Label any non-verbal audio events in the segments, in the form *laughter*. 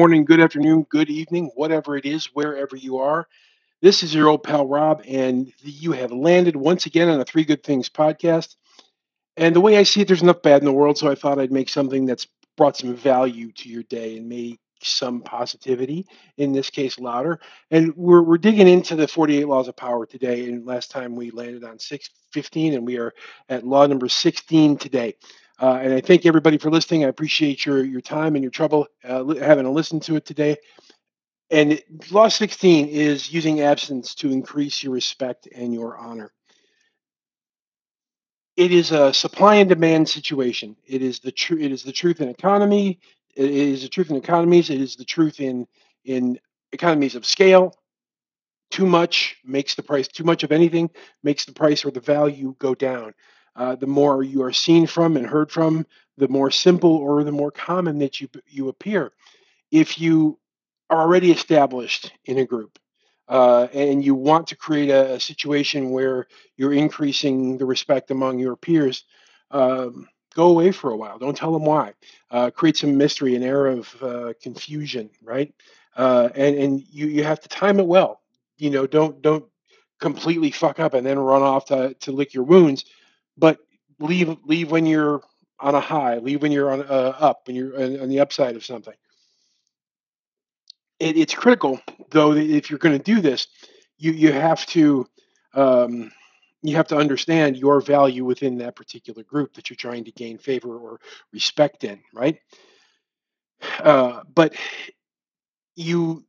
morning, good afternoon, good evening, whatever it is, wherever you are. This is your old pal Rob, and you have landed once again on the Three Good Things podcast. And the way I see it, there's enough bad in the world, so I thought I'd make something that's brought some value to your day and make some positivity, in this case, louder. And we're, we're digging into the 48 laws of power today. And last time we landed on 615, and we are at law number 16 today. Uh, and I thank everybody for listening. I appreciate your your time and your trouble uh, li- having to listen to it today. And law 16 is using absence to increase your respect and your honor. It is a supply and demand situation. It is the truth. It is the truth in economy. It is the truth in economies. It is the truth in in economies of scale. Too much makes the price. Too much of anything makes the price or the value go down. Uh, the more you are seen from and heard from, the more simple or the more common that you you appear. If you are already established in a group uh, and you want to create a, a situation where you're increasing the respect among your peers, um, go away for a while. Don't tell them why. Uh, create some mystery, an air of uh, confusion, right? Uh, and and you you have to time it well. You know, don't don't completely fuck up and then run off to, to lick your wounds, but leave leave when you're on a high, leave when you're on uh, up, when you're on, on the upside of something. It, it's critical though that if you're going to do this you you have to um, you have to understand your value within that particular group that you're trying to gain favor or respect in right? Uh, but you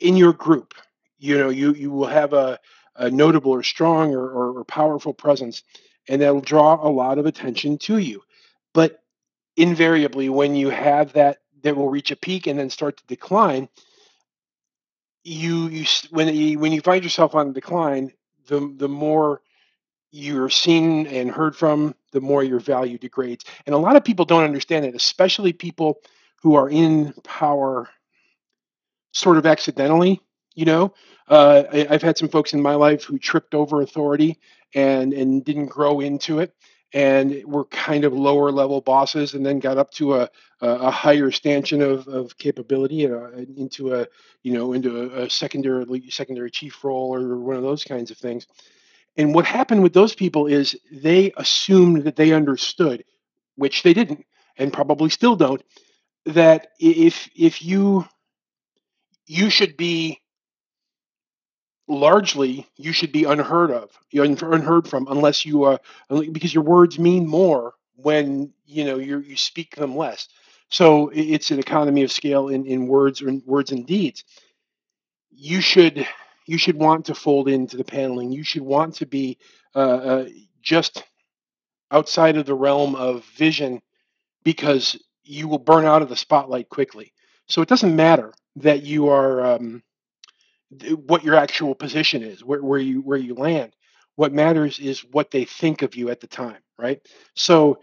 in your group you know you you will have a, a notable or strong or, or, or powerful presence and that'll draw a lot of attention to you. But invariably when you have that that will reach a peak and then start to decline you you when you when you find yourself on a decline the the more you're seen and heard from the more your value degrades. And a lot of people don't understand it especially people who are in power sort of accidentally you know uh, I, i've had some folks in my life who tripped over authority and and didn't grow into it and were kind of lower level bosses and then got up to a a, higher stanchion of, of capability uh, into a you know into a, a secondary secondary chief role or one of those kinds of things. And what happened with those people is they assumed that they understood which they didn't and probably still don't that if if you you should be largely you should be unheard of you're unheard from unless you are because your words mean more when you know you you speak them less. So it's an economy of scale in, in words or in words and deeds. You should you should want to fold into the paneling. You should want to be uh, uh, just outside of the realm of vision because you will burn out of the spotlight quickly. So it doesn't matter that you are um, what your actual position is, where, where you where you land. What matters is what they think of you at the time, right? So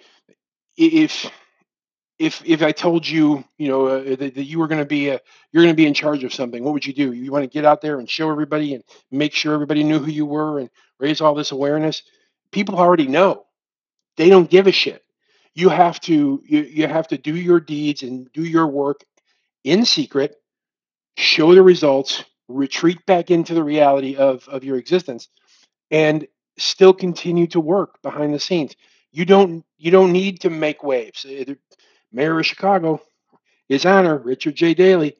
if if if I told you, you know, uh, that, that you were going to be a, you're going to be in charge of something, what would you do? You want to get out there and show everybody and make sure everybody knew who you were and raise all this awareness. People already know. They don't give a shit. You have to you, you have to do your deeds and do your work in secret show the results, retreat back into the reality of, of your existence, and still continue to work behind the scenes. You don't you don't need to make waves. Uh, Mayor of Chicago, His Honor Richard J. Daley,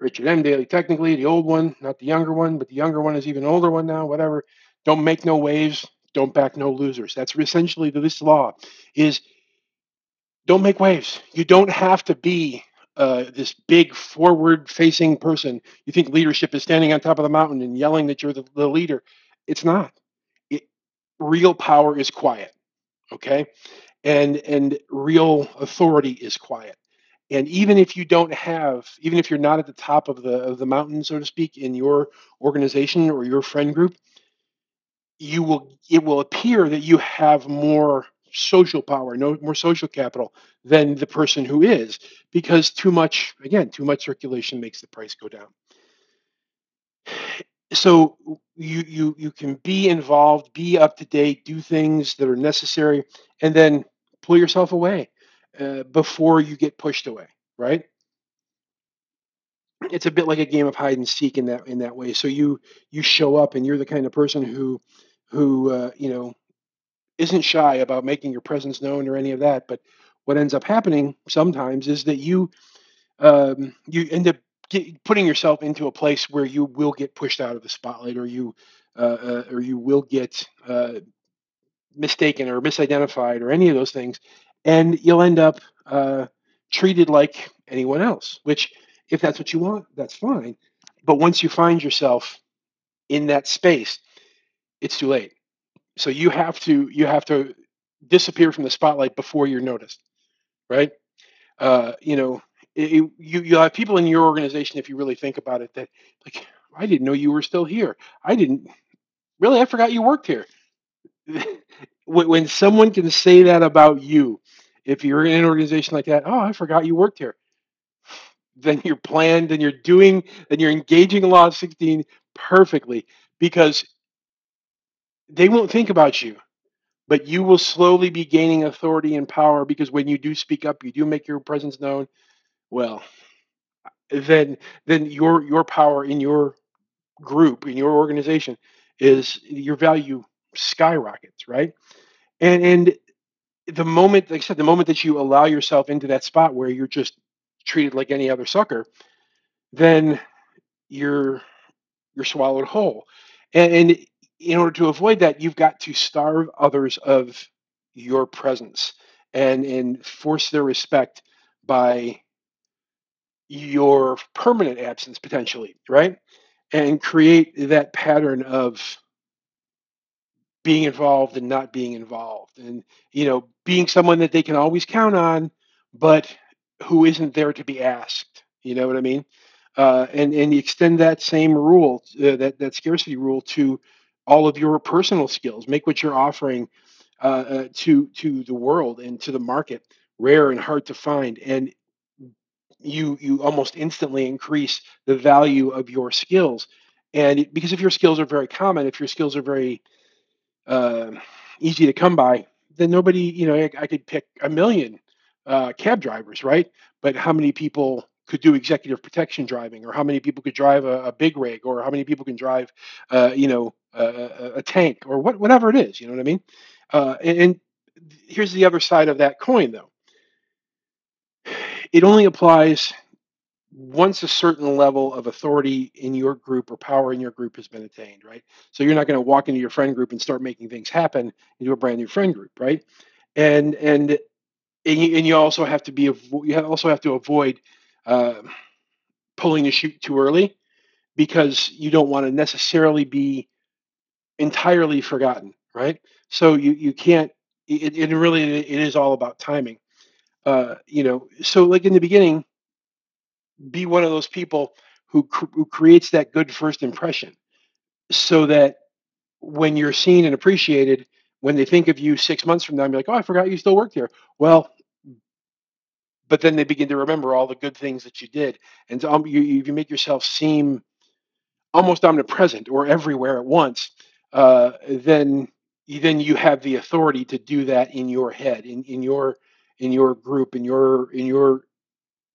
Richard M. Daley, technically the old one, not the younger one, but the younger one is even older one now. Whatever. Don't make no waves. Don't back no losers. That's essentially this law. Is don't make waves. You don't have to be uh, this big forward facing person. You think leadership is standing on top of the mountain and yelling that you're the, the leader. It's not. It, real power is quiet, okay? And and real authority is quiet. And even if you don't have, even if you're not at the top of the of the mountain, so to speak, in your organization or your friend group, you will it will appear that you have more social power no more social capital than the person who is because too much again too much circulation makes the price go down so you you you can be involved be up to date do things that are necessary and then pull yourself away uh, before you get pushed away right it's a bit like a game of hide and seek in that in that way. So you you show up and you're the kind of person who who uh, you know isn't shy about making your presence known or any of that. But what ends up happening sometimes is that you um, you end up get, putting yourself into a place where you will get pushed out of the spotlight, or you uh, uh, or you will get uh, mistaken or misidentified, or any of those things, and you'll end up uh, treated like anyone else. Which, if that's what you want, that's fine. But once you find yourself in that space, it's too late. So you have to you have to disappear from the spotlight before you're noticed, right? Uh, you know, it, it- you you have people in your organization, if you really think about it, that like I didn't know you were still here. I didn't really. I forgot you worked here. *laughs* when, someone can say that about you, if you're in an organization like that, oh, I forgot you worked here. *laughs* Then you're planned and you're doing and you're engaging Law 16 perfectly because they won't think about you but you will slowly be gaining authority and power because when you do speak up, you do make your presence known. Well, then then your your power in your group in your organization is your value skyrockets, right? And and the moment, like I said, the moment that you allow yourself into that spot where you're just treated like any other sucker, then you're you're swallowed whole. And, and in order to avoid that, you've got to starve others of your presence and and force their respect by your permanent absence potentially, right? And create that pattern of being involved and not being involved and you know being someone that they can always count on but who isn't there to be asked you know what i mean uh, and and you extend that same rule uh, that that scarcity rule to all of your personal skills make what you're offering uh, uh, to to the world and to the market rare and hard to find and you you almost instantly increase the value of your skills and because if your skills are very common if your skills are very uh, easy to come by, then nobody, you know, I, I could pick a million uh, cab drivers, right? But how many people could do executive protection driving, or how many people could drive a, a big rig, or how many people can drive, uh, you know, a, tank, or what, whatever it is, you know what I mean? Uh, and, and here's the other side of that coin, though. It only applies once a certain level of authority in your group or power in your group has been attained, right? So you're not going to walk into your friend group and start making things happen into a brand new friend group, right? And and and you, and you also have to be you also have to avoid uh, pulling the chute too early because you don't want to necessarily be entirely forgotten, right? So you you can't. It, it really it is all about timing. Uh, you know, so like in the beginning, be one of those people who, cr- who creates that good first impression so that when you're seen and appreciated, when they think of you six months from now, you're like, oh, I forgot you still worked here. Well, but then they begin to remember all the good things that you did. And um, you, you make yourself seem almost omnipresent or everywhere at once, uh, then then you have the authority to do that in your head, in, in your in your group, in your in your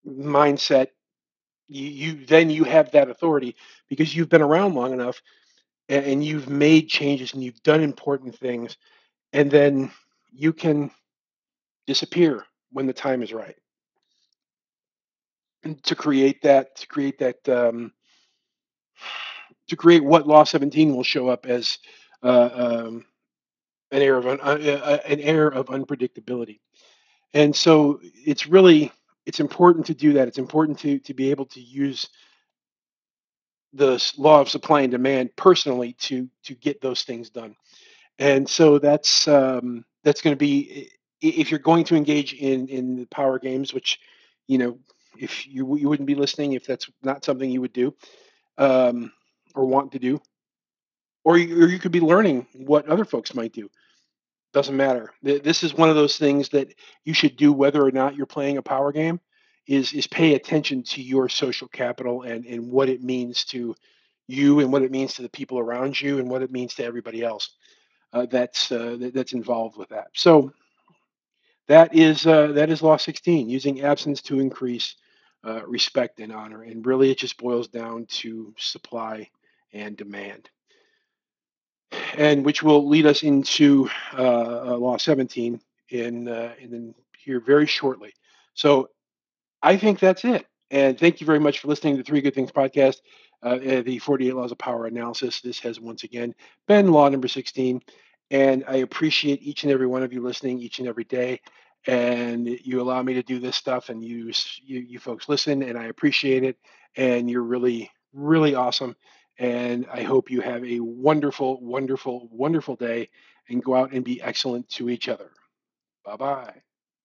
mindset, you, you then you have that authority because you've been around long enough and, and you've made changes and you've done important things and then you can disappear when the time is right. And to create that to create that um, to create what law 17 will show up as uh, um, an air of un, uh, uh, an air of unpredictability and so it's really it's important to do that it's important to to be able to use the law of supply and demand personally to to get those things done. And so that's um, that's going to be if you're going to engage in in the power games, which you know if you you wouldn't be listening if that's not something you would do um, or want to do, or you, or you could be learning what other folks might do. Doesn't matter. This is one of those things that you should do whether or not you're playing a power game is is pay attention to your social capital and and what it means to you and what it means to the people around you and what it means to everybody else uh, that's uh, that's involved with that. So that is uh, that is law 16 using absence to increase uh, respect and honor. And really, it just boils down to supply and demand. And which will lead us into uh, Law 17 in, uh, in here very shortly. So I think that's it. And thank you very much for listening to the Three Good Things podcast, uh, uh the 48 Laws of Power analysis. This has once again been law number 16. And I appreciate each and every one of you listening each and every day. And you allow me to do this stuff, and you, you, you folks listen, and I appreciate it. And you're really, really awesome. And I hope you have a wonderful, wonderful, wonderful day and go out and be excellent to each other. Bye bye.